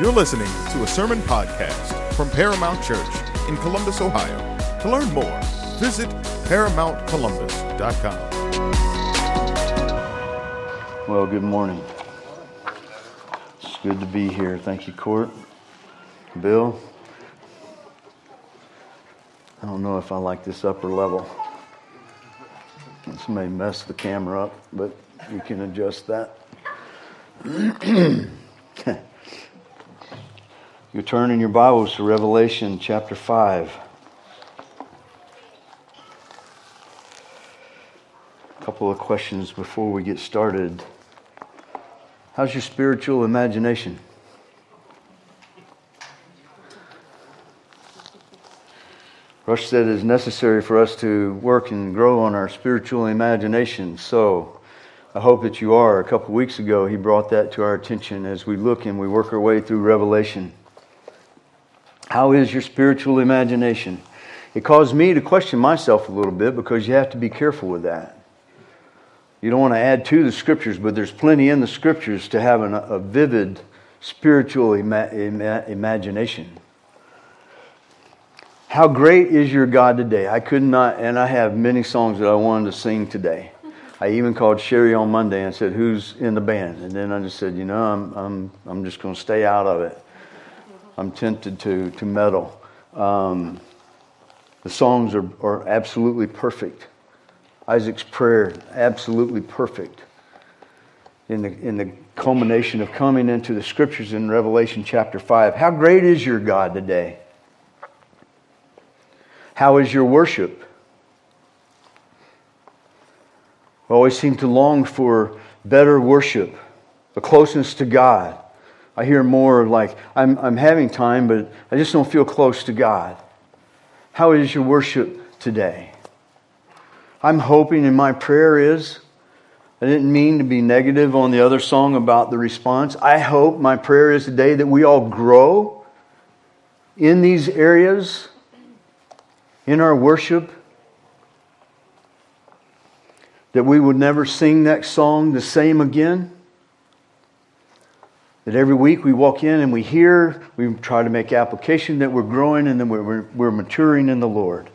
You're listening to a sermon podcast from Paramount Church in Columbus, Ohio. To learn more, visit ParamountColumbus.com. Well, good morning. It's good to be here. Thank you, Court. Bill. I don't know if I like this upper level. This may mess the camera up, but you can adjust that. you turn in your Bibles to Revelation chapter 5. A couple of questions before we get started. How's your spiritual imagination? Rush said it is necessary for us to work and grow on our spiritual imagination. So I hope that you are. A couple of weeks ago, he brought that to our attention as we look and we work our way through Revelation. How is your spiritual imagination? It caused me to question myself a little bit because you have to be careful with that. You don't want to add to the scriptures, but there's plenty in the scriptures to have an, a vivid spiritual ima- ima- imagination. How great is your God today? I could not, and I have many songs that I wanted to sing today. I even called Sherry on Monday and said, "Who's in the band?" And then I just said, "You know, I'm I'm I'm just going to stay out of it. I'm tempted to to meddle." Um, the songs are are absolutely perfect. Isaac's prayer, absolutely perfect. In the in the culmination of coming into the scriptures in Revelation chapter five, how great is your God today? How is your worship? We always seem to long for better worship, a closeness to God. I hear more like, I'm, I'm having time, but I just don't feel close to God. How is your worship today? I'm hoping, and my prayer is, I didn't mean to be negative on the other song about the response. I hope, my prayer is today that we all grow in these areas in our worship that we would never sing that song the same again. That every week we walk in and we hear, we try to make application that we're growing and then we're, we're maturing in the Lord.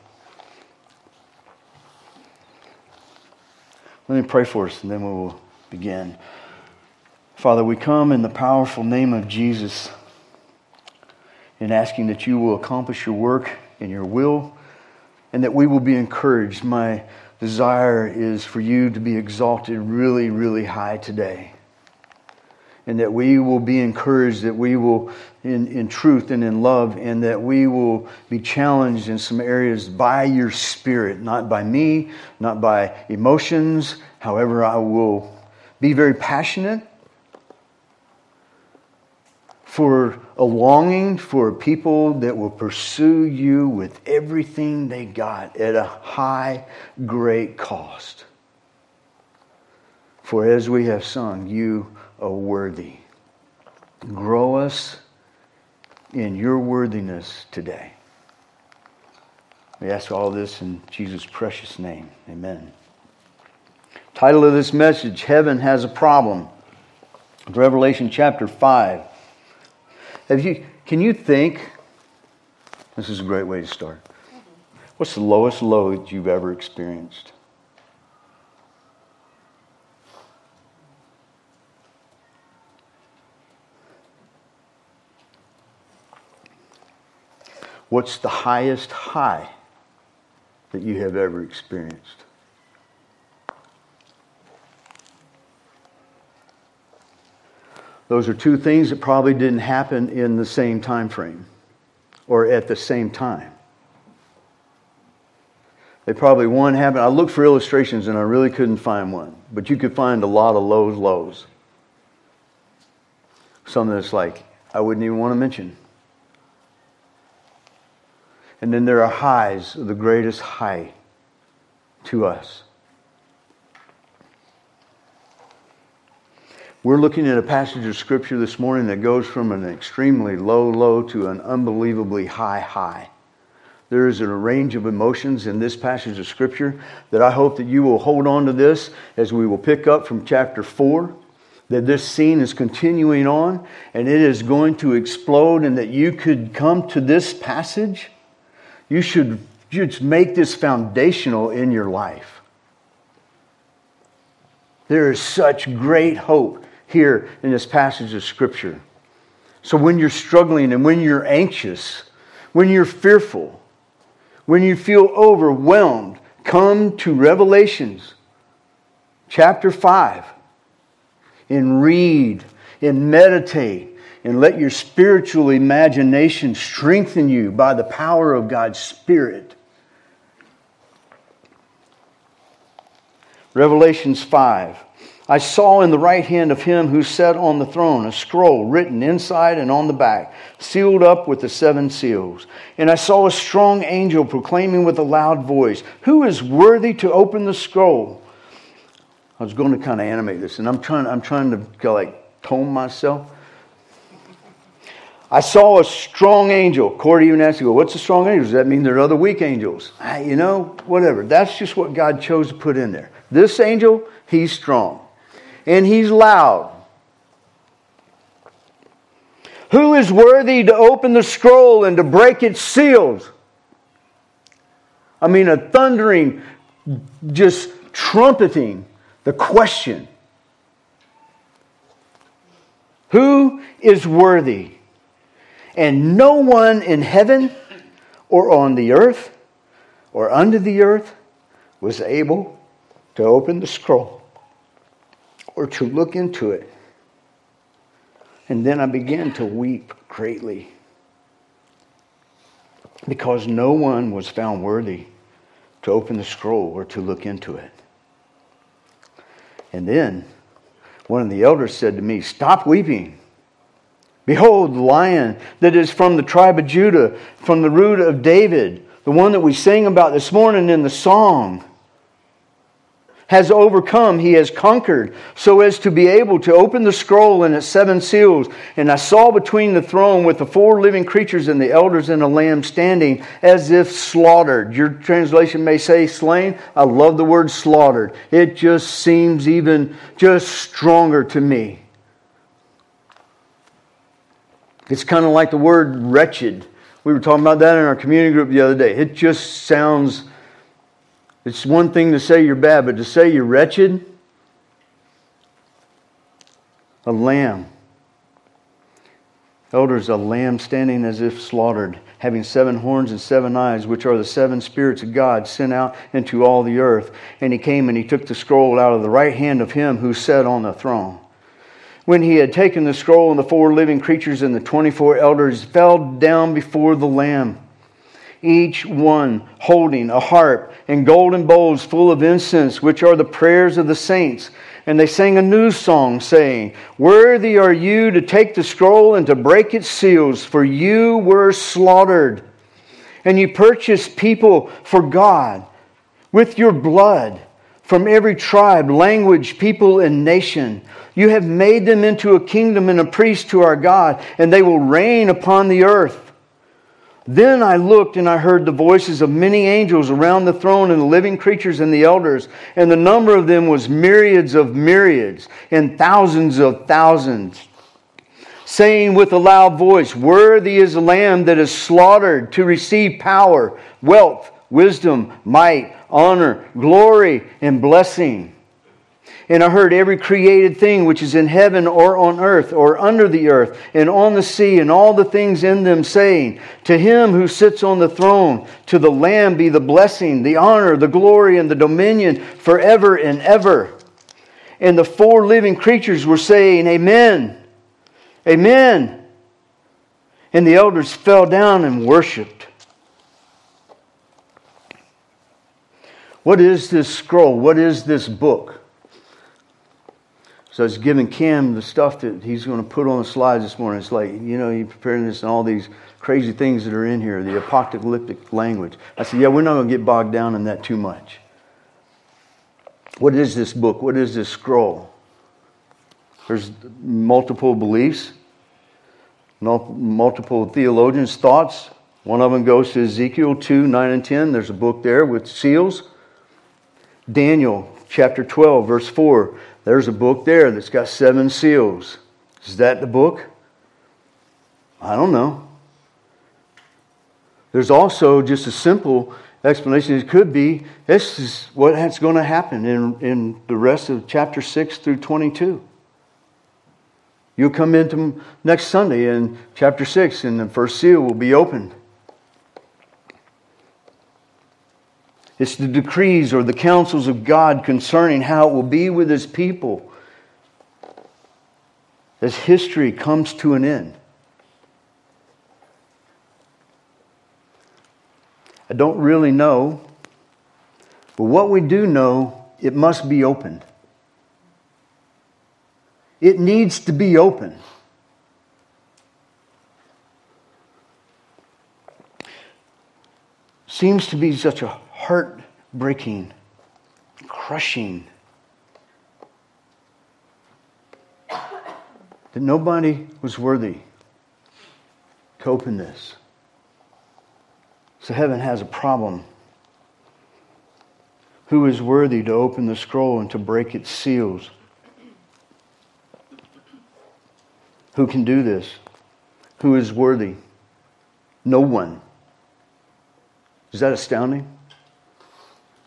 Let me pray for us and then we will begin. Father, we come in the powerful name of Jesus in asking that you will accomplish your work in your will and that we will be encouraged. My desire is for you to be exalted really, really high today. And that we will be encouraged, that we will, in, in truth and in love, and that we will be challenged in some areas by your Spirit, not by me, not by emotions. However, I will be very passionate for a longing for a people that will pursue you with everything they got at a high, great cost. For as we have sung, you worthy. Grow us in your worthiness today. We ask all this in Jesus' precious name. Amen. Title of this message Heaven Has a Problem. Revelation chapter 5. Have you, can you think? This is a great way to start. What's the lowest low that you've ever experienced? What's the highest high that you have ever experienced? Those are two things that probably didn't happen in the same time frame or at the same time. They probably one happened. I looked for illustrations and I really couldn't find one, but you could find a lot of lows, lows. Some that's like I wouldn't even want to mention. And then there are highs, the greatest high to us. We're looking at a passage of scripture this morning that goes from an extremely low low to an unbelievably high high. There is a range of emotions in this passage of scripture that I hope that you will hold on to this as we will pick up from chapter 4 that this scene is continuing on and it is going to explode, and that you could come to this passage, you should just make this foundational in your life. There is such great hope here in this passage of Scripture. So when you're struggling and when you're anxious, when you're fearful, when you feel overwhelmed, come to Revelations chapter 5 and read and meditate and let your spiritual imagination strengthen you by the power of God's Spirit. Revelations 5. I saw in the right hand of him who sat on the throne a scroll written inside and on the back, sealed up with the seven seals. And I saw a strong angel proclaiming with a loud voice, Who is worthy to open the scroll? I was going to kind of animate this, and I'm trying, I'm trying to like tone myself. I saw a strong angel. Corey even asked, go, What's a strong angel? Does that mean there are other weak angels? you know, whatever. That's just what God chose to put in there. This angel, he's strong and he's loud. Who is worthy to open the scroll and to break its seals? I mean, a thundering, just trumpeting the question Who is worthy? And no one in heaven or on the earth or under the earth was able to open the scroll or to look into it. And then I began to weep greatly because no one was found worthy to open the scroll or to look into it. And then one of the elders said to me, Stop weeping. Behold, the lion that is from the tribe of Judah, from the root of David, the one that we sang about this morning in the song has overcome, he has conquered, so as to be able to open the scroll and its seven seals. And I saw between the throne with the four living creatures and the elders and the lamb standing as if slaughtered. Your translation may say slain. I love the word slaughtered. It just seems even just stronger to me. It's kind of like the word wretched. We were talking about that in our community group the other day. It just sounds it's one thing to say you're bad, but to say you're wretched, a lamb. Elders, a lamb standing as if slaughtered, having seven horns and seven eyes, which are the seven spirits of God sent out into all the earth. And he came and he took the scroll out of the right hand of him who sat on the throne. When he had taken the scroll, and the four living creatures and the twenty four elders fell down before the Lamb each one holding a harp and golden bowls full of incense, which are the prayers of the saints. And they sang a new song, saying, Worthy are you to take the scroll and to break its seals, for you were slaughtered. And you purchased people for God with your blood from every tribe, language, people, and nation. You have made them into a kingdom and a priest to our God, and they will reign upon the earth. Then I looked and I heard the voices of many angels around the throne and the living creatures and the elders, and the number of them was myriads of myriads and thousands of thousands, saying with a loud voice, Worthy is the Lamb that is slaughtered to receive power, wealth, wisdom, might, honor, glory, and blessing. And I heard every created thing which is in heaven or on earth or under the earth and on the sea and all the things in them saying, To him who sits on the throne, to the Lamb be the blessing, the honor, the glory, and the dominion forever and ever. And the four living creatures were saying, Amen. Amen. And the elders fell down and worshiped. What is this scroll? What is this book? So I was giving Kim the stuff that he's going to put on the slides this morning. It's like, you know, you're preparing this and all these crazy things that are in here, the apocalyptic language. I said, yeah, we're not going to get bogged down in that too much. What is this book? What is this scroll? There's multiple beliefs, multiple theologians' thoughts. One of them goes to Ezekiel 2 9 and 10. There's a book there with seals. Daniel chapter 12, verse 4 There's a book there that's got seven seals. Is that the book? I don't know. There's also just a simple explanation. It could be this is what's going to happen in, in the rest of chapter 6 through 22. You'll come into next Sunday in chapter 6, and the first seal will be opened. It's the decrees or the counsels of God concerning how it will be with his people as history comes to an end. I don't really know, but what we do know, it must be opened. It needs to be open. Seems to be such a heartbreaking, crushing. That nobody was worthy to open this. So heaven has a problem. Who is worthy to open the scroll and to break its seals? Who can do this? Who is worthy? No one. Is that astounding?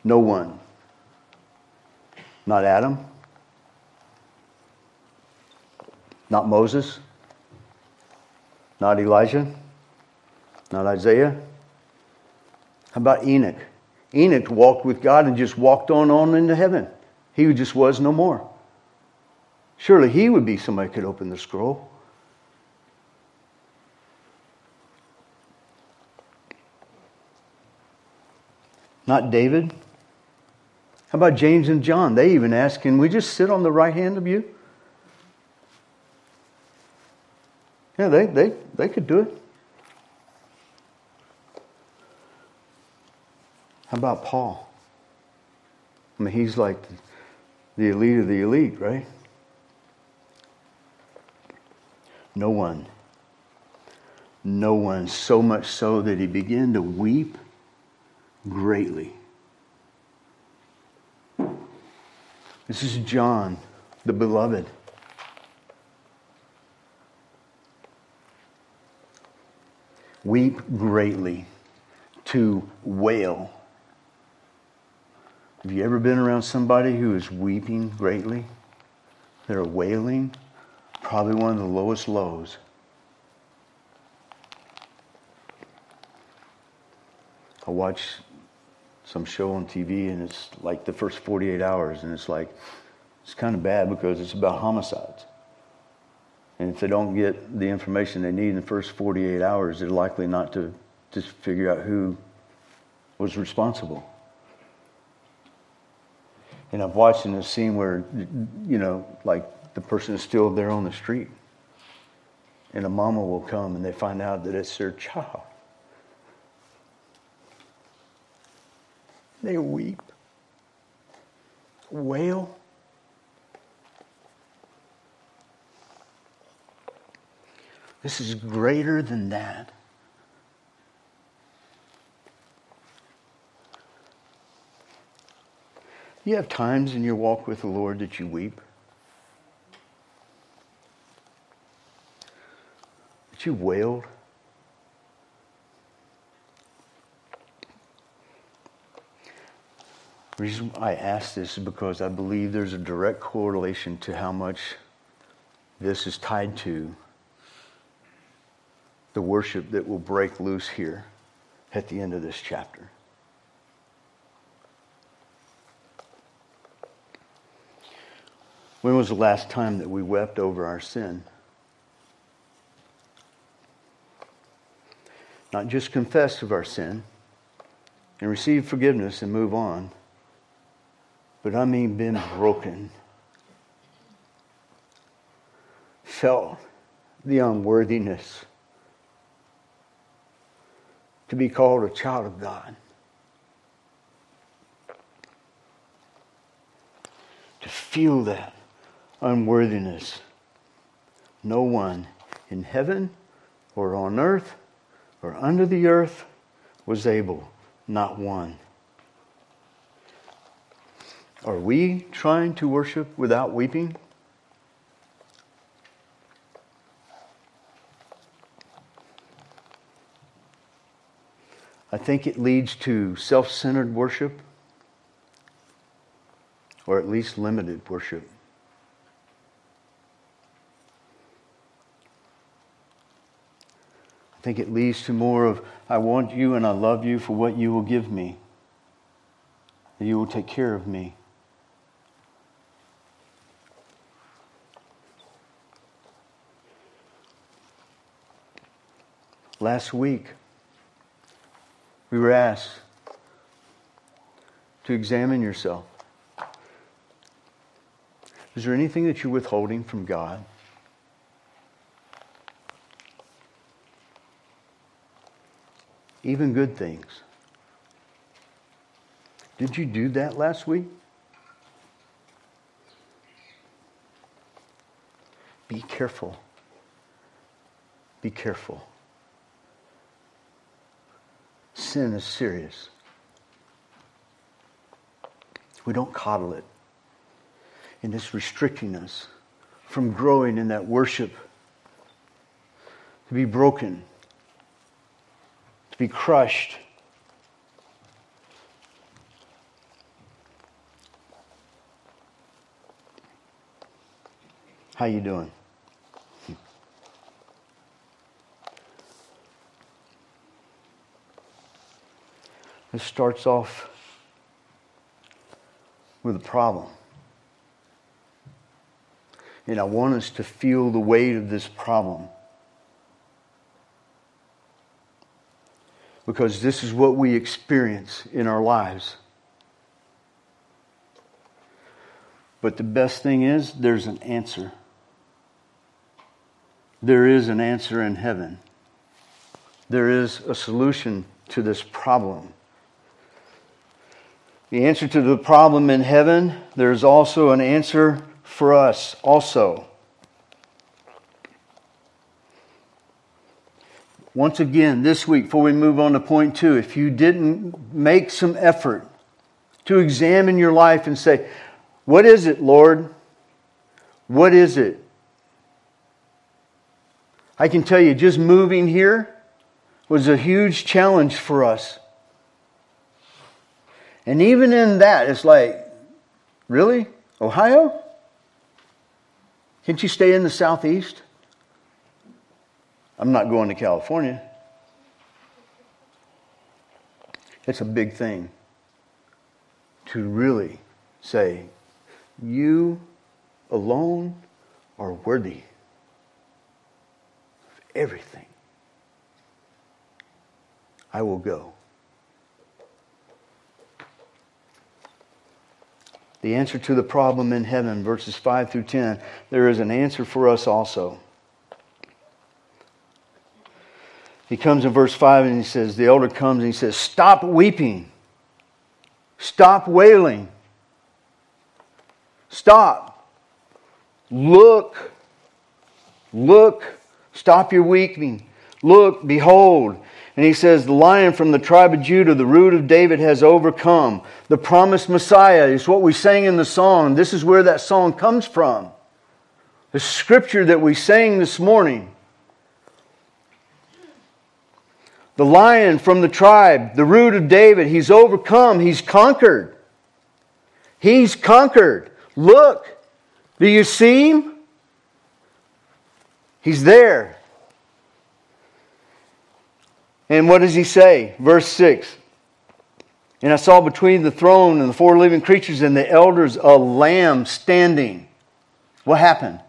No one. Not Adam. Not Moses. Not Elijah. Not Isaiah. How about Enoch? Enoch walked with God and just walked on on into heaven. He just was no more. Surely he would be somebody could open the scroll. Not David. How about James and John? They even asked, Can we just sit on the right hand of you? Yeah, they, they, they could do it. How about Paul? I mean, he's like the elite of the elite, right? No one. No one, so much so that he began to weep greatly. This is John, the beloved. Weep greatly, to wail. Have you ever been around somebody who is weeping greatly? They're wailing? Probably one of the lowest lows. I watch some show on TV and it's like the first 48 hours and it's like, it's kind of bad because it's about homicides. And if they don't get the information they need in the first 48 hours, they're likely not to just figure out who was responsible. And I've watched in a scene where, you know, like the person is still there on the street. And a mama will come and they find out that it's their child. They weep, wail. This is greater than that. You have times in your walk with the Lord that you weep. That you wailed. The reason I ask this is because I believe there's a direct correlation to how much this is tied to the worship that will break loose here at the end of this chapter. When was the last time that we wept over our sin? Not just confess of our sin and receive forgiveness and move on but I mean been broken. Felt the unworthiness to be called a child of God. To feel that unworthiness. No one in heaven or on earth or under the earth was able, not one. Are we trying to worship without weeping? I think it leads to self centered worship, or at least limited worship. I think it leads to more of, I want you and I love you for what you will give me, you will take care of me. Last week, we were asked to examine yourself. Is there anything that you're withholding from God? Even good things. Did you do that last week? Be careful. Be careful. Sin is serious. We don't coddle it. And it's restricting us from growing in that worship, to be broken, to be crushed. How you doing? It starts off with a problem. And I want us to feel the weight of this problem. Because this is what we experience in our lives. But the best thing is, there's an answer. There is an answer in heaven. There is a solution to this problem the answer to the problem in heaven, there's also an answer for us also. Once again, this week, before we move on to point two, if you didn't make some effort to examine your life and say, What is it, Lord? What is it? I can tell you, just moving here was a huge challenge for us. And even in that, it's like, really? Ohio? Can't you stay in the southeast? I'm not going to California. It's a big thing to really say, you alone are worthy of everything. I will go. The answer to the problem in heaven, verses 5 through 10, there is an answer for us also. He comes in verse 5 and he says, The elder comes and he says, Stop weeping. Stop wailing. Stop. Look. Look. Stop your weeping. Look, behold, and he says, The lion from the tribe of Judah, the root of David, has overcome. The promised Messiah is what we sang in the song. This is where that song comes from. The scripture that we sang this morning. The lion from the tribe, the root of David, he's overcome, he's conquered. He's conquered. Look, do you see him? He's there. And what does he say? Verse 6 And I saw between the throne and the four living creatures and the elders a lamb standing. What happened?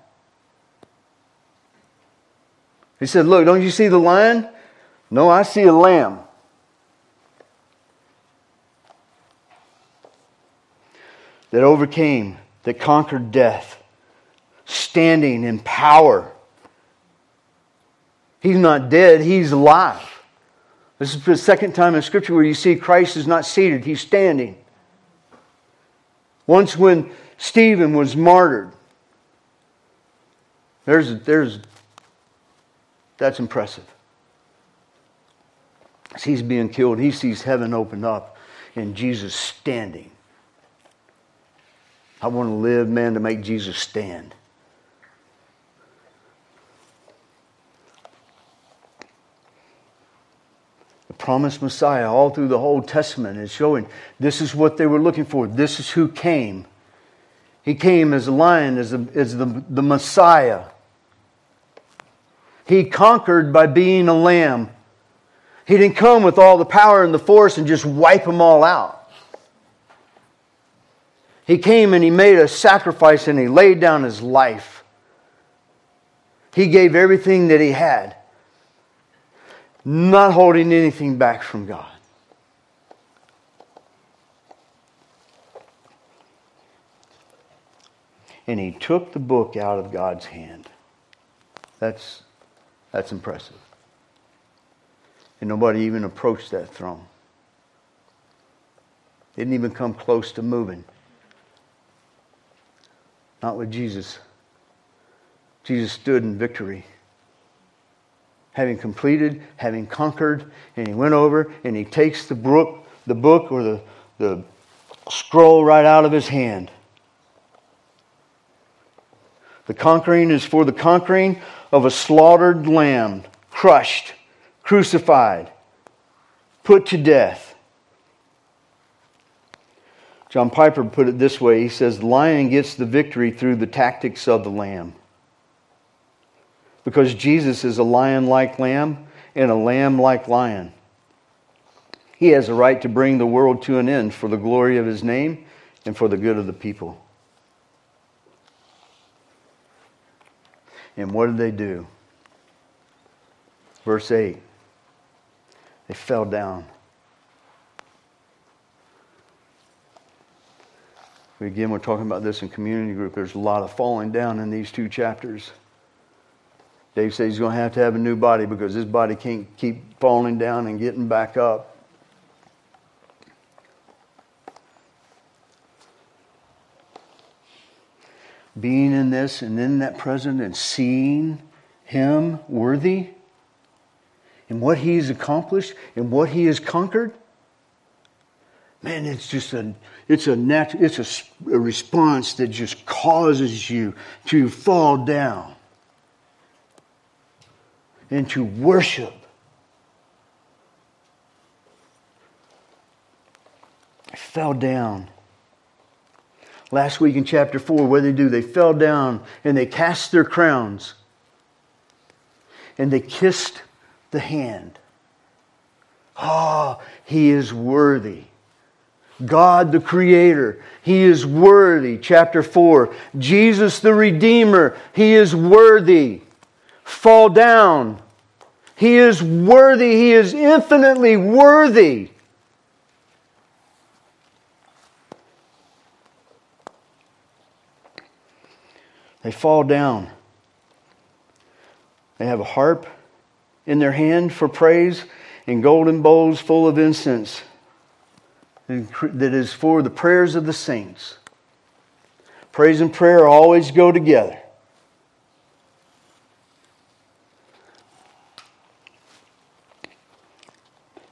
He said, Look, don't you see the lion? No, I see a lamb. That overcame, that conquered death, standing in power. He's not dead, he's alive. This is the second time in Scripture where you see Christ is not seated, he's standing. Once when Stephen was martyred, there's, there's, that's impressive. As he's being killed, he sees heaven opened up and Jesus standing. I want to live, man, to make Jesus stand. Promised Messiah, all through the Old Testament, is showing this is what they were looking for. This is who came. He came as a lion, as, a, as the, the Messiah. He conquered by being a lamb. He didn't come with all the power and the force and just wipe them all out. He came and he made a sacrifice and he laid down his life. He gave everything that he had, not holding anything back from God. And he took the book out of God's hand. That's, that's impressive. And nobody even approached that throne. Didn't even come close to moving. Not with Jesus. Jesus stood in victory. Having completed, having conquered, and he went over and he takes the book, the book or the, the scroll right out of his hand. The conquering is for the conquering of a slaughtered lamb, crushed, crucified, put to death. John Piper put it this way he says, The lion gets the victory through the tactics of the lamb. Because Jesus is a lion like lamb and a lamb like lion. He has a right to bring the world to an end for the glory of his name and for the good of the people. And what did they do? Verse 8 they fell down. Again, we're talking about this in community group. There's a lot of falling down in these two chapters. Dave says he's going to have to have a new body because his body can't keep falling down and getting back up. Being in this and in that present and seeing him worthy and what he's accomplished and what he has conquered man, it's just a, it's a, nat- it's a, a response that just causes you to fall down and to worship. I fell down. Last week in chapter 4, what did they do? They fell down and they cast their crowns and they kissed the hand. Ah, oh, he is worthy. God the Creator. He is worthy. Chapter 4. Jesus the Redeemer. He is worthy. Fall down. He is worthy. He is infinitely worthy. They fall down. They have a harp in their hand for praise and golden bowls full of incense that is for the prayers of the saints. Praise and prayer always go together.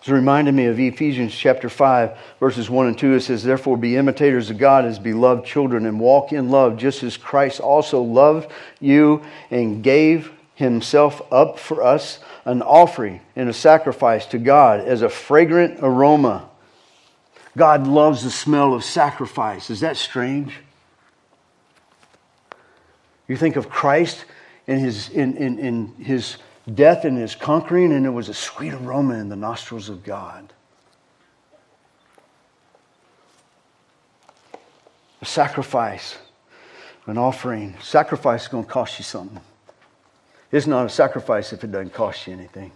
It's reminded me of Ephesians chapter 5, verses 1 and 2. It says, Therefore, be imitators of God as beloved children and walk in love, just as Christ also loved you and gave himself up for us, an offering and a sacrifice to God as a fragrant aroma. God loves the smell of sacrifice. Is that strange? You think of Christ in his, in, in, in his death and his conquering, and it was a sweet aroma in the nostrils of God. A sacrifice, an offering. Sacrifice is going to cost you something. It's not a sacrifice if it doesn't cost you anything.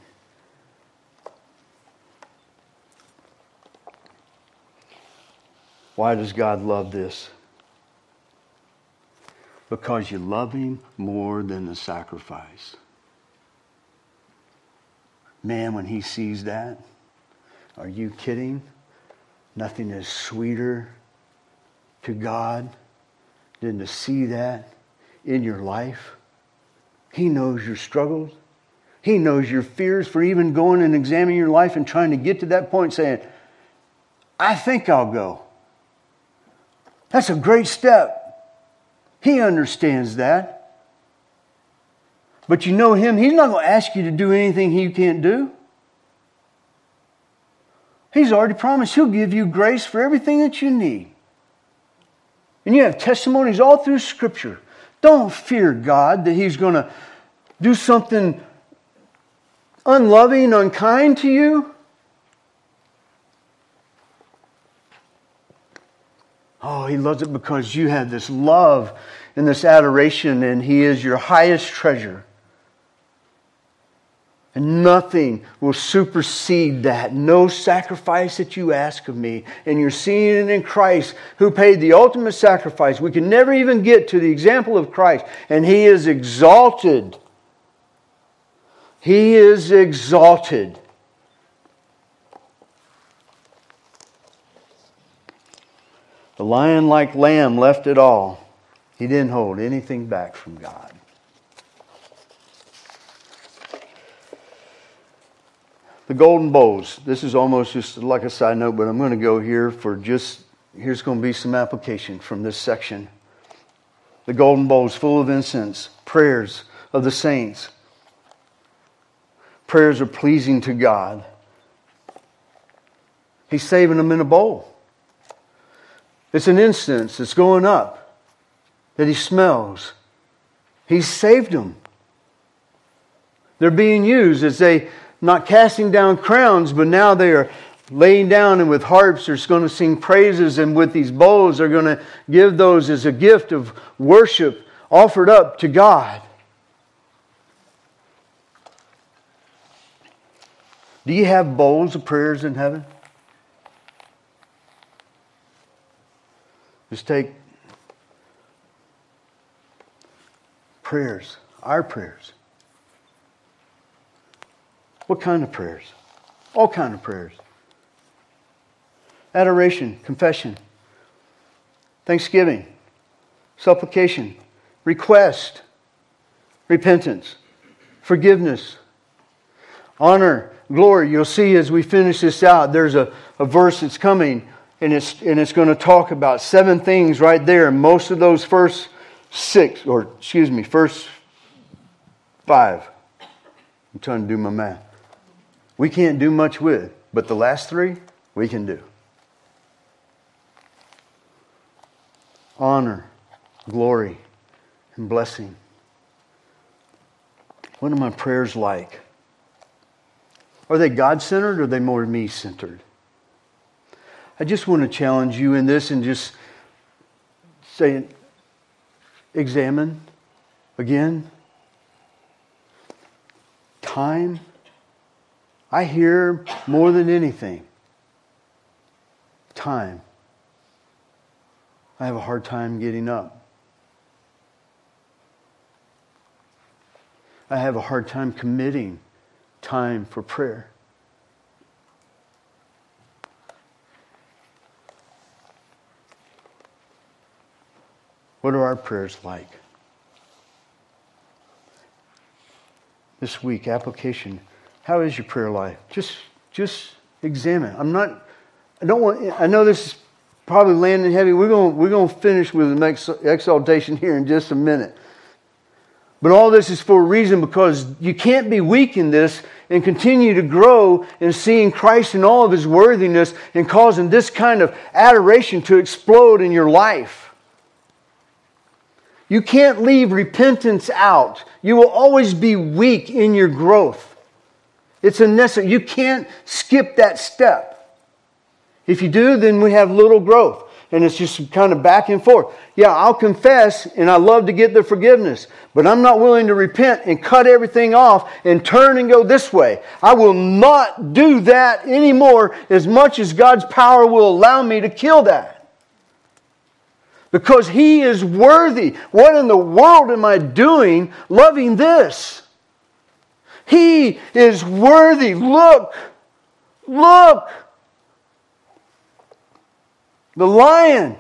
Why does God love this? Because you love Him more than the sacrifice. Man, when He sees that, are you kidding? Nothing is sweeter to God than to see that in your life. He knows your struggles. He knows your fears for even going and examining your life and trying to get to that point saying, I think I'll go. That's a great step. He understands that. But you know Him, He's not going to ask you to do anything He can't do. He's already promised He'll give you grace for everything that you need. And you have testimonies all through Scripture. Don't fear God that He's going to do something unloving, unkind to you. Oh, He loves it because you have this love and this adoration, and He is your highest treasure. And nothing will supersede that. No sacrifice that you ask of me. And you're seeing it in Christ who paid the ultimate sacrifice. We can never even get to the example of Christ. And He is exalted. He is exalted. The lion like lamb left it all. He didn't hold anything back from God. The golden bowls. This is almost just like a side note, but I'm going to go here for just, here's going to be some application from this section. The golden bowls full of incense, prayers of the saints. Prayers are pleasing to God. He's saving them in a bowl. It's an incense that's going up that he smells. He's saved them. They're being used as they not casting down crowns, but now they are laying down and with harps they're going to sing praises and with these bowls they're going to give those as a gift of worship offered up to God. Do you have bowls of prayers in heaven? Just take prayers, our prayers. What kind of prayers? All kind of prayers. Adoration, confession, thanksgiving, supplication, request, repentance, forgiveness, honor, glory. You'll see as we finish this out, there's a, a verse that's coming, and it's, and it's going to talk about seven things right there. Most of those first six, or excuse me, first five. I'm trying to do my math we can't do much with, but the last three we can do. Honor, glory, and blessing. What are my prayers like? Are they God centered or are they more me centered? I just want to challenge you in this and just say, examine again. Time I hear more than anything time. I have a hard time getting up. I have a hard time committing time for prayer. What are our prayers like? This week, application. How is your prayer life? Just, just examine. I'm not, I don't want, I know this is probably landing heavy. We're going, we're going to finish with an exaltation here in just a minute. But all this is for a reason because you can't be weak in this and continue to grow in seeing Christ in all of his worthiness and causing this kind of adoration to explode in your life. You can't leave repentance out. You will always be weak in your growth. It's a necessary. You can't skip that step. If you do, then we have little growth. And it's just kind of back and forth. Yeah, I'll confess and I love to get the forgiveness, but I'm not willing to repent and cut everything off and turn and go this way. I will not do that anymore as much as God's power will allow me to kill that. Because He is worthy. What in the world am I doing loving this? He is worthy. Look, look. The lion,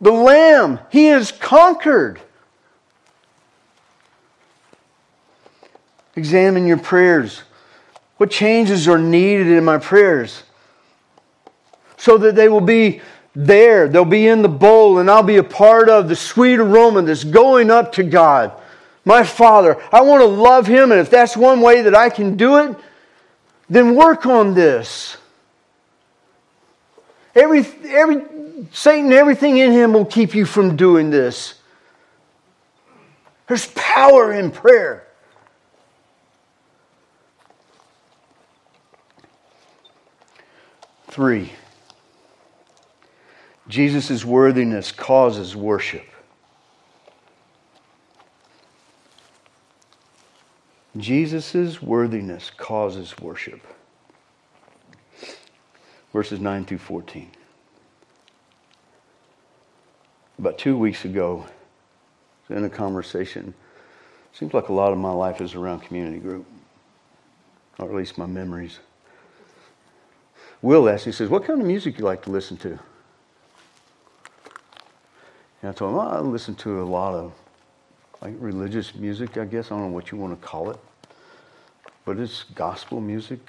the lamb, he is conquered. Examine your prayers. What changes are needed in my prayers? So that they will be there. They'll be in the bowl, and I'll be a part of the sweet aroma that's going up to God. My Father, I want to love Him, and if that's one way that I can do it, then work on this. Every, every, Satan, everything in him will keep you from doing this. There's power in prayer. Three, Jesus' worthiness causes worship. Jesus' worthiness causes worship. Verses 9 through 14. About two weeks ago, in a conversation, seems like a lot of my life is around community group, or at least my memories. Will asked, he says, What kind of music you like to listen to? And I told him, I listen to a lot of like religious music, I guess. I don't know what you want to call it. But it's gospel music.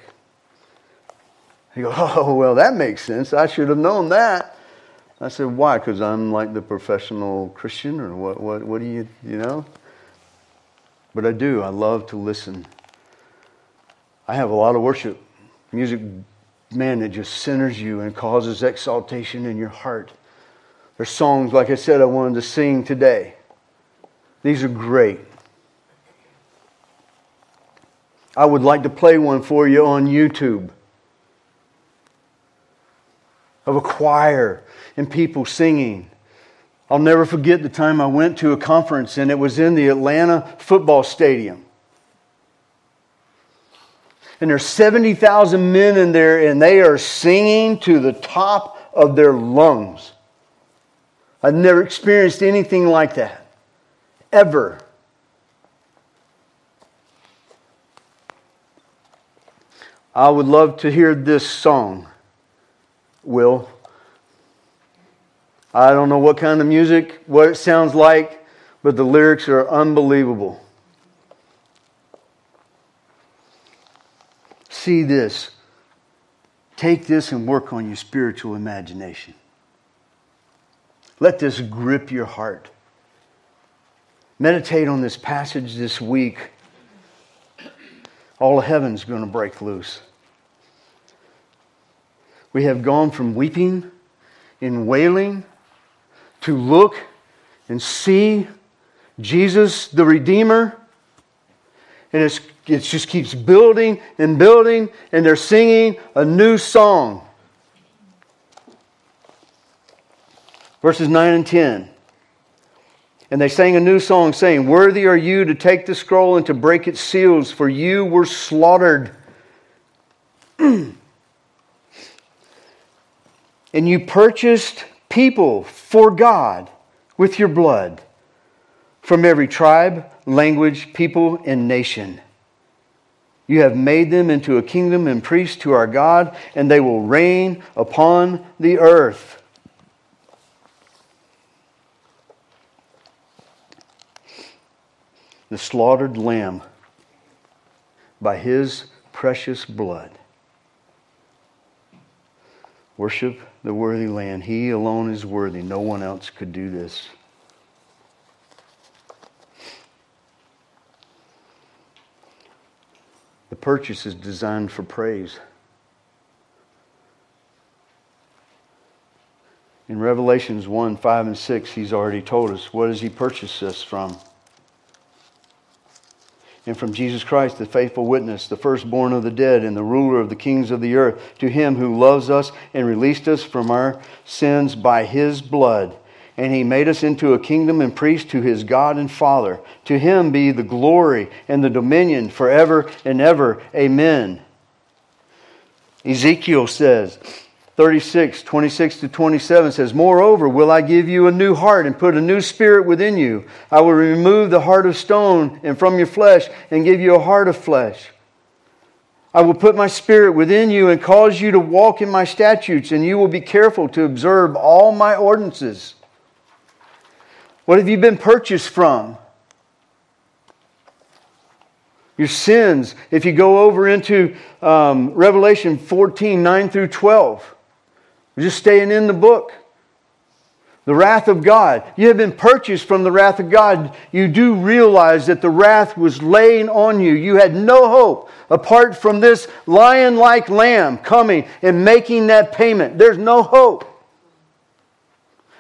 He goes, Oh, well, that makes sense. I should have known that. I said, Why? Because I'm like the professional Christian, or what, what, what do you, you know? But I do. I love to listen. I have a lot of worship music man, it just centers you and causes exaltation in your heart. There's songs, like I said, I wanted to sing today. These are great. I would like to play one for you on YouTube of a choir and people singing. I'll never forget the time I went to a conference and it was in the Atlanta football stadium and there's 70,000 men in there, and they are singing to the top of their lungs. I've never experienced anything like that, ever. I would love to hear this song, Will. I don't know what kind of music, what it sounds like, but the lyrics are unbelievable. see this. Take this and work on your spiritual imagination. Let this grip your heart. Meditate on this passage this week. All of heaven's going to break loose. We have gone from weeping and wailing to look and see Jesus the Redeemer and it's, it just keeps building and building, and they're singing a new song. Verses 9 and 10. And they sang a new song, saying, Worthy are you to take the scroll and to break its seals, for you were slaughtered. and you purchased people for God with your blood from every tribe, language, people, and nation. You have made them into a kingdom and priests to our God, and they will reign upon the earth. The slaughtered lamb by his precious blood. Worship the worthy Lamb. He alone is worthy. No one else could do this. The purchase is designed for praise. In Revelations 1 5 and 6, he's already told us what does he purchase us from? And from Jesus Christ, the faithful witness, the firstborn of the dead, and the ruler of the kings of the earth, to him who loves us and released us from our sins by his blood and he made us into a kingdom and priest to his God and Father. To him be the glory and the dominion forever and ever. Amen. Ezekiel says, 36, 26 to 27 says, Moreover, will I give you a new heart and put a new spirit within you. I will remove the heart of stone and from your flesh and give you a heart of flesh. I will put my spirit within you and cause you to walk in my statutes, and you will be careful to observe all my ordinances. What have you been purchased from? Your sins. If you go over into um, Revelation 14 9 through 12, we're just staying in the book. The wrath of God. You have been purchased from the wrath of God. You do realize that the wrath was laying on you. You had no hope apart from this lion like lamb coming and making that payment. There's no hope.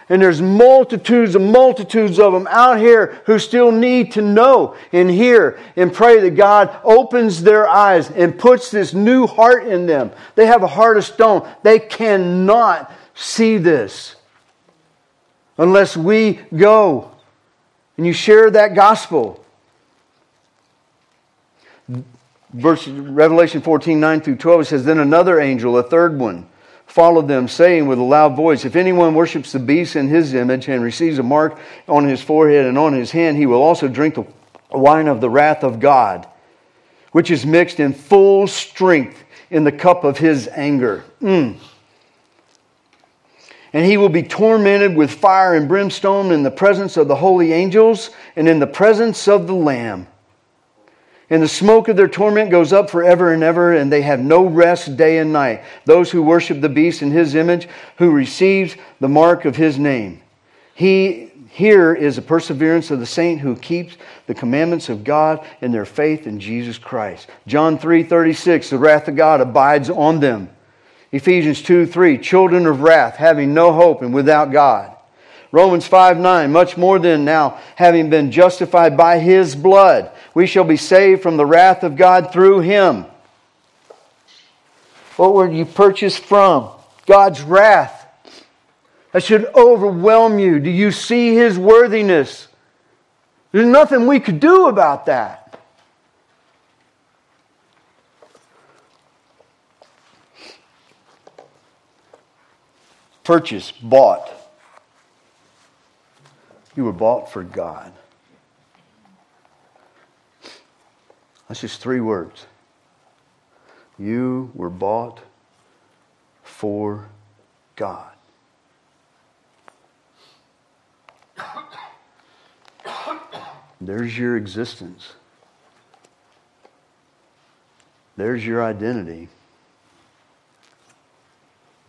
And there's multitudes and multitudes of them out here who still need to know and hear and pray that God opens their eyes and puts this new heart in them. They have a heart of stone. They cannot see this unless we go and you share that gospel. Verse Revelation 14, 9 through 12, it says, Then another angel, a third one, followed them, saying with a loud voice, If anyone worships the beast in his image and receives a mark on his forehead and on his hand, he will also drink the wine of the wrath of God, which is mixed in full strength in the cup of his anger. Mm. And he will be tormented with fire and brimstone in the presence of the holy angels and in the presence of the Lamb. And the smoke of their torment goes up forever and ever, and they have no rest day and night. Those who worship the beast in his image, who receives the mark of his name. He here is a perseverance of the saint who keeps the commandments of God in their faith in Jesus Christ. John 3 36, the wrath of God abides on them. Ephesians 2 3, children of wrath, having no hope and without God. Romans 5 9, much more than now, having been justified by his blood, we shall be saved from the wrath of God through him. What were you purchased from? God's wrath. That should overwhelm you. Do you see his worthiness? There's nothing we could do about that. purchase, bought. You were bought for God. That's just three words. You were bought for God. There's your existence. There's your identity.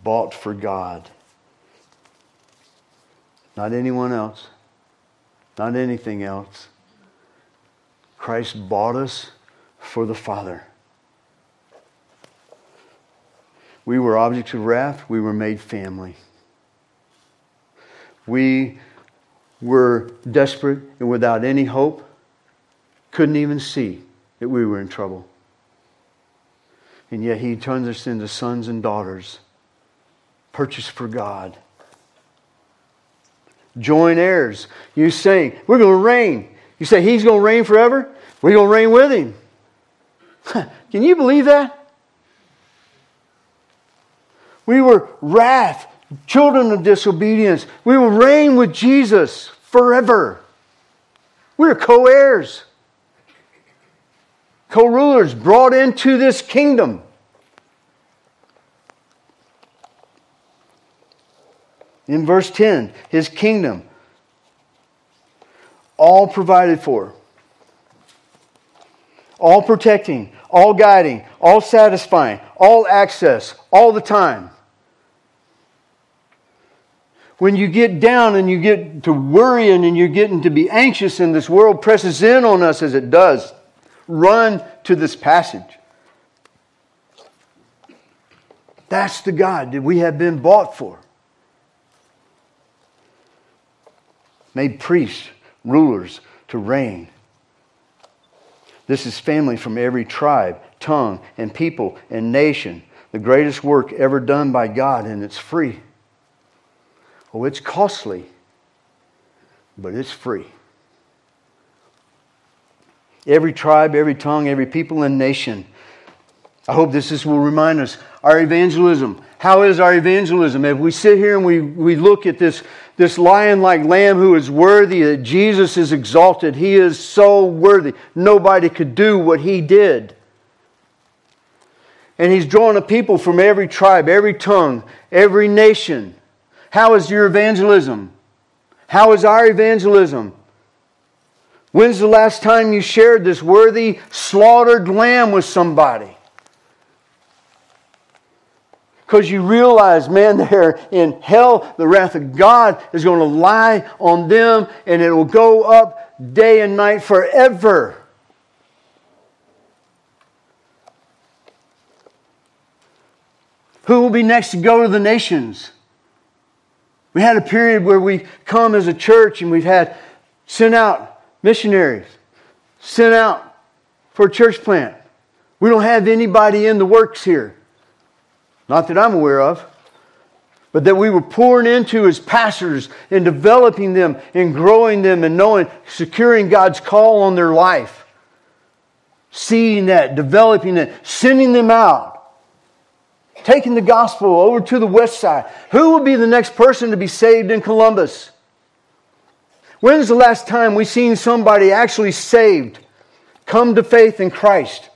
Bought for God. Not anyone else. Not anything else. Christ bought us for the Father. We were objects of wrath. We were made family. We were desperate and without any hope. Couldn't even see that we were in trouble. And yet He turns us into sons and daughters, purchased for God joint heirs. You sing, we're going to reign. You say, He's going to reign forever? We're going to reign with Him. Can you believe that? We were wrath, children of disobedience. We will reign with Jesus forever. We're co heirs, co rulers brought into this kingdom. In verse 10, his kingdom, all provided for, all protecting, all guiding, all satisfying, all access, all the time. When you get down and you get to worrying and you're getting to be anxious and this world presses in on us as it does, run to this passage. That's the God that we have been bought for. Made priests, rulers to reign. This is family from every tribe, tongue, and people and nation. The greatest work ever done by God, and it's free. Oh, it's costly, but it's free. Every tribe, every tongue, every people and nation. I hope this is, will remind us our evangelism. How is our evangelism? If we sit here and we, we look at this this lion like lamb who is worthy, that Jesus is exalted. He is so worthy. Nobody could do what he did. And he's drawn a people from every tribe, every tongue, every nation. How is your evangelism? How is our evangelism? When's the last time you shared this worthy slaughtered lamb with somebody? Because you realize, man, they're in hell. The wrath of God is going to lie on them and it will go up day and night forever. Who will be next to go to the nations? We had a period where we come as a church and we've had sent out missionaries, sent out for a church plant. We don't have anybody in the works here. Not that I'm aware of. But that we were pouring into as pastors and developing them and growing them and knowing, securing God's call on their life. Seeing that, developing it, sending them out taking the gospel over to the west side. Who will be the next person to be saved in Columbus? When's the last time we seen somebody actually saved, come to faith in Christ?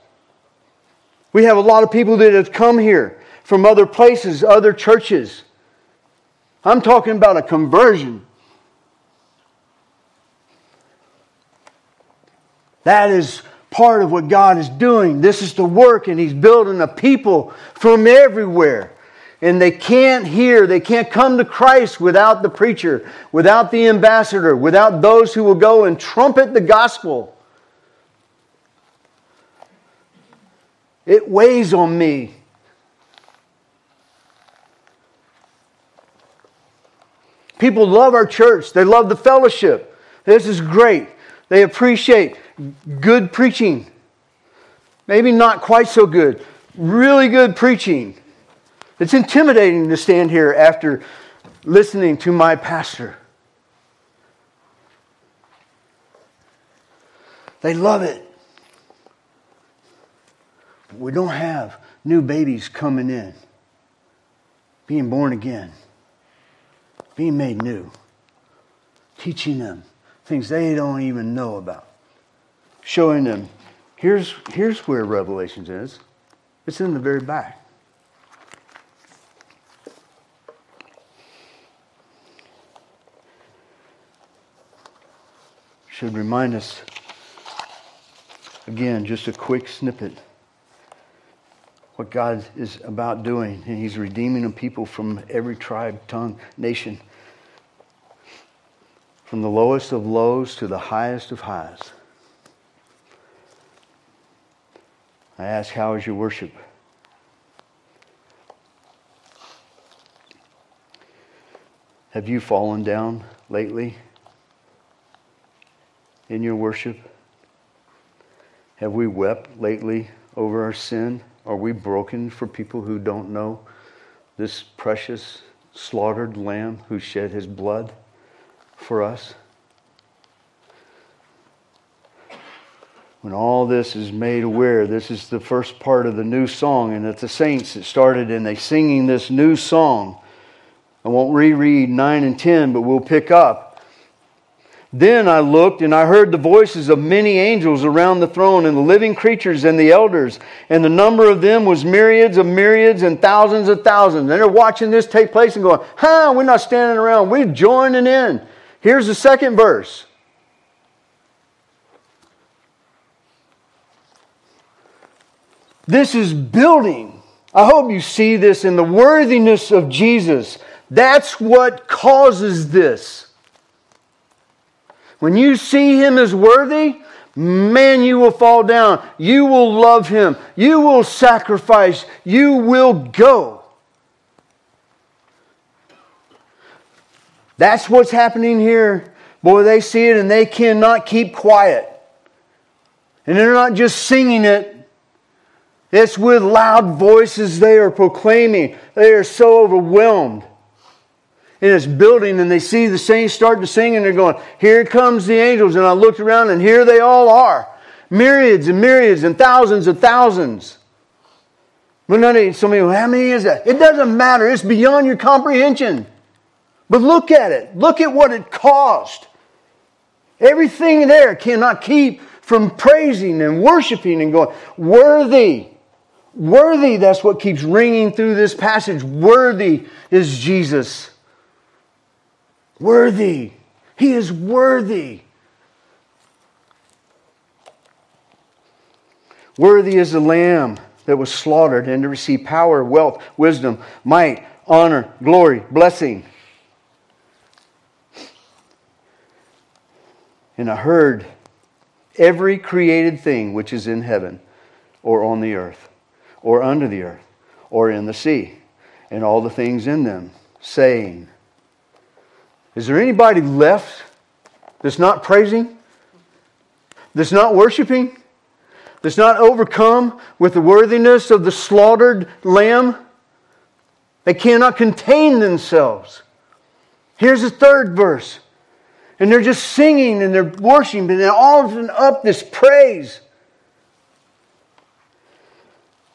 We have a lot of people that have come here from other places, other churches. I'm talking about a conversion. That is part of what God is doing. This is the work, and He's building a people from everywhere. And they can't hear, they can't come to Christ without the preacher, without the ambassador, without those who will go and trumpet the gospel. It weighs on me. People love our church. They love the fellowship. This is great. They appreciate good preaching. Maybe not quite so good. Really good preaching. It's intimidating to stand here after listening to my pastor. They love it. We don't have new babies coming in, being born again, being made new, teaching them things they don't even know about. Showing them, here's, here's where Revelations is. It's in the very back. Should remind us again, just a quick snippet what God is about doing. And He's redeeming a people from every tribe, tongue, nation from the lowest of lows to the highest of highs. I ask, how is your worship? Have you fallen down lately in your worship? Have we wept lately over our sin? Are we broken for people who don't know this precious slaughtered lamb who shed his blood? For us. When all this is made aware, this is the first part of the new song, and it's the saints that started and they singing this new song. I won't reread 9 and 10, but we'll pick up. Then I looked and I heard the voices of many angels around the throne and the living creatures and the elders. And the number of them was myriads of myriads and thousands of thousands. And they're watching this take place and going, huh, we're not standing around. We're joining in. Here's the second verse. This is building. I hope you see this in the worthiness of Jesus. That's what causes this. When you see him as worthy, man, you will fall down. You will love him. You will sacrifice. You will go. That's what's happening here. Boy, they see it and they cannot keep quiet. And they're not just singing it, it's with loud voices they are proclaiming. They are so overwhelmed. And it's building, and they see the saints start to sing, and they're going, Here comes the angels. And I looked around, and here they all are myriads and myriads and thousands and thousands. But none somebody, how many is that? It doesn't matter. It's beyond your comprehension. But look at it. Look at what it cost. Everything there cannot keep from praising and worshiping and going, worthy. Worthy, that's what keeps ringing through this passage. Worthy is Jesus. Worthy. He is worthy. Worthy is the Lamb that was slaughtered and to receive power, wealth, wisdom, might, honor, glory, blessing. And I heard every created thing which is in heaven or on the earth or under the earth or in the sea and all the things in them, saying, Is there anybody left that's not praising? That's not worshiping? That's not overcome with the worthiness of the slaughtered lamb? They cannot contain themselves. Here's the third verse. And they're just singing and they're worshiping and they're offering up this praise.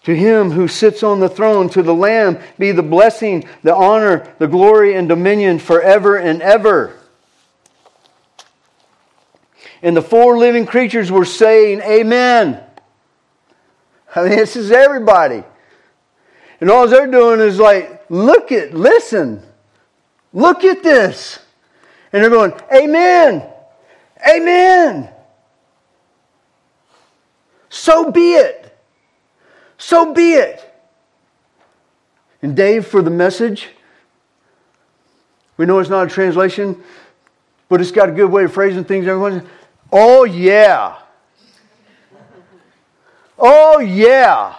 To him who sits on the throne, to the Lamb, be the blessing, the honor, the glory, and dominion forever and ever. And the four living creatures were saying, Amen. I mean, this is everybody. And all they're doing is like, look at, listen, look at this. And they're going, Amen, Amen. So be it. So be it. And Dave, for the message, we know it's not a translation, but it's got a good way of phrasing things. Everyone, oh yeah. Oh yeah.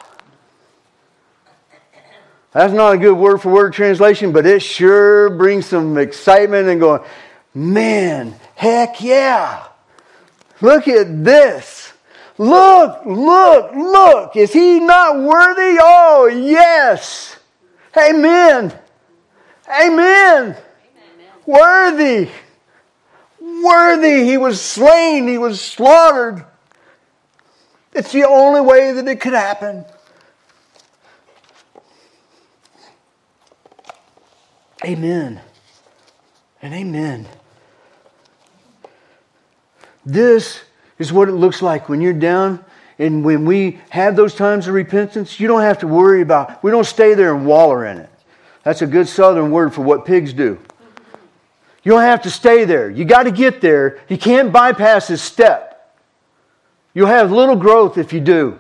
That's not a good word for word translation, but it sure brings some excitement and going, man, heck yeah. Look at this. Look, look, look. Is he not worthy? Oh, yes. Amen. Amen. Amen. Worthy. Worthy. He was slain. He was slaughtered. It's the only way that it could happen. Amen. And amen. This is what it looks like when you're down and when we have those times of repentance. You don't have to worry about, we don't stay there and waller in it. That's a good southern word for what pigs do. You don't have to stay there. You got to get there. You can't bypass this step. You'll have little growth if you do.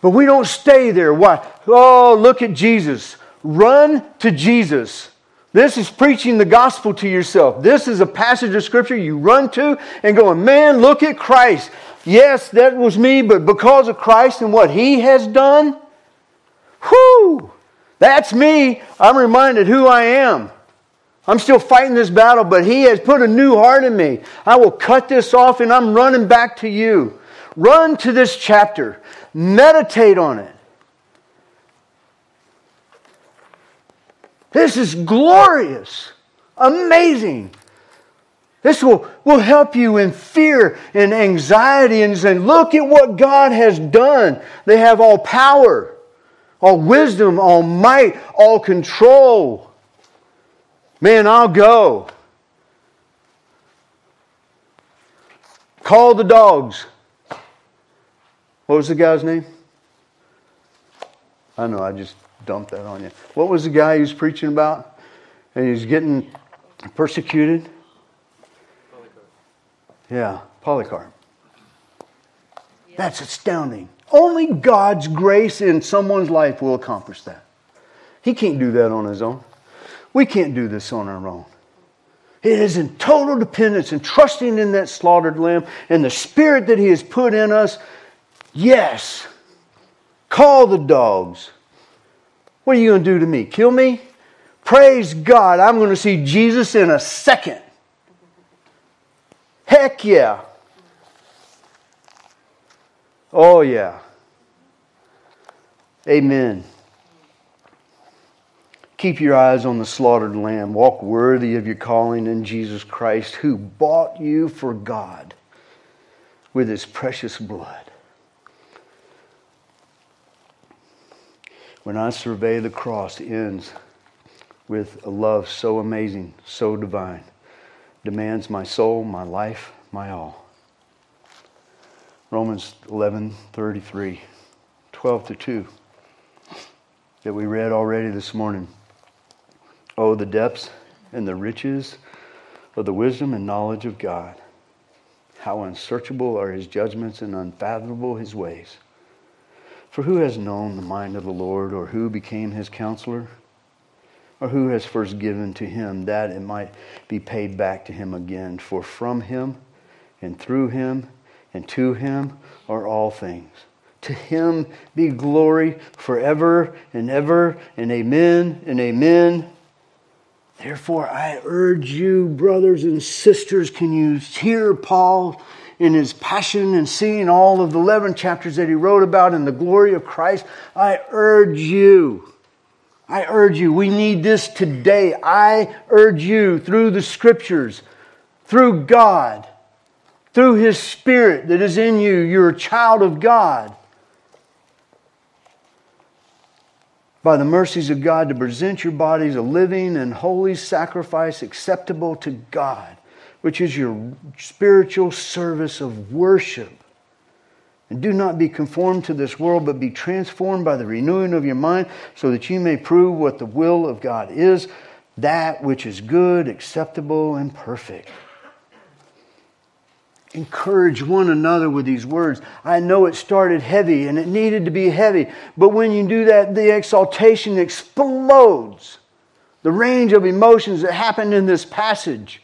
But we don't stay there. Why? Oh, look at Jesus. Run to Jesus. This is preaching the gospel to yourself. This is a passage of scripture you run to and going, man, look at Christ. Yes, that was me, but because of Christ and what he has done, whoo, that's me. I'm reminded who I am. I'm still fighting this battle, but he has put a new heart in me. I will cut this off and I'm running back to you. Run to this chapter. Meditate on it. This is glorious, amazing. This will, will help you in fear and anxiety and saying, look at what God has done. They have all power, all wisdom, all might, all control. Man, I'll go. Call the dogs. What was the guy's name? I know, I just dump that on you. What was the guy he was preaching about? And he's getting persecuted? Polycarp. Yeah, Polycarp. Yeah. That's astounding. Only God's grace in someone's life will accomplish that. He can't do that on his own. We can't do this on our own. It is in total dependence and trusting in that slaughtered lamb and the spirit that he has put in us. Yes, call the dogs. What are you going to do to me? Kill me? Praise God, I'm going to see Jesus in a second. Heck yeah. Oh, yeah. Amen. Keep your eyes on the slaughtered lamb. Walk worthy of your calling in Jesus Christ, who bought you for God with his precious blood. When I survey the cross, ends with a love so amazing, so divine, demands my soul, my life, my all. Romans 11 33, 12 to 2, that we read already this morning. Oh, the depths and the riches of the wisdom and knowledge of God. How unsearchable are his judgments and unfathomable his ways. For who has known the mind of the Lord, or who became his counselor? Or who has first given to him that it might be paid back to him again? For from him and through him and to him are all things. To him be glory forever and ever, and amen and amen. Therefore, I urge you, brothers and sisters, can you hear Paul in his passion and seeing all of the 11 chapters that he wrote about in the glory of Christ? I urge you. I urge you. We need this today. I urge you through the scriptures, through God, through his spirit that is in you. You're a child of God. by the mercies of God to present your bodies a living and holy sacrifice acceptable to God, which is your spiritual service of worship. And do not be conformed to this world, but be transformed by the renewing of your mind, so that you may prove what the will of God is, that which is good, acceptable, and perfect encourage one another with these words. I know it started heavy and it needed to be heavy, but when you do that, the exaltation explodes. The range of emotions that happened in this passage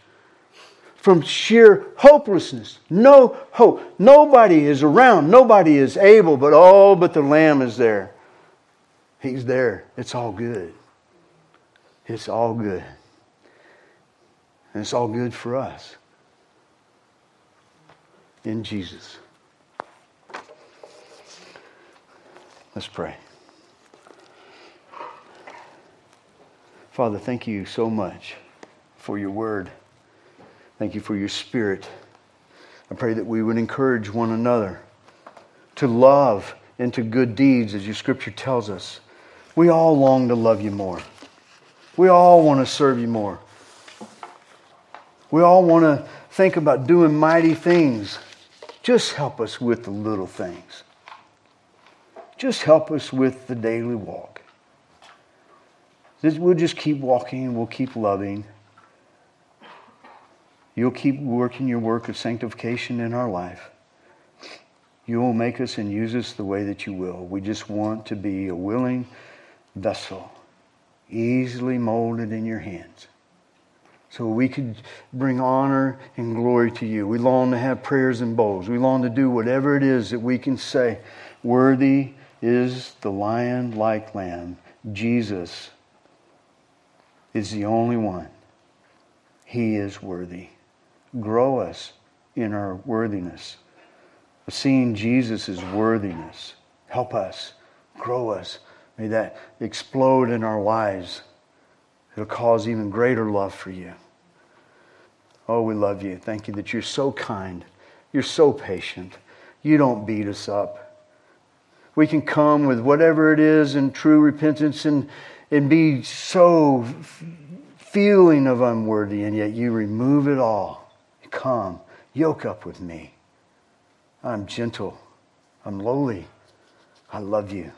from sheer hopelessness, no hope. Nobody is around, nobody is able, but oh, but the Lamb is there. He's there. It's all good. It's all good. And it's all good for us in Jesus. Let's pray. Father, thank you so much for your word. Thank you for your spirit. I pray that we would encourage one another to love and to good deeds, as your scripture tells us. We all long to love you more. We all want to serve you more. We all want to think about doing mighty things just help us with the little things. Just help us with the daily walk. We'll just keep walking, we'll keep loving. You'll keep working your work of sanctification in our life. You will make us and use us the way that you will. We just want to be a willing vessel, easily molded in your hands so we could bring honor and glory to you. We long to have prayers and bowls. We long to do whatever it is that we can say, Worthy is the lion like lamb. Jesus is the only one. He is worthy. Grow us in our worthiness. Seeing Jesus' worthiness. Help us. Grow us. May that explode in our lives It'll cause even greater love for you. Oh, we love you. Thank you that you're so kind. You're so patient. You don't beat us up. We can come with whatever it is in true repentance and, and be so feeling of unworthy, and yet you remove it all. Come, yoke up with me. I'm gentle. I'm lowly. I love you.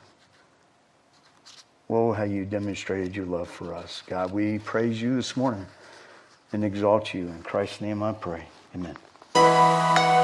Whoa, how you demonstrated your love for us. God, we praise you this morning and exalt you. In Christ's name I pray. Amen.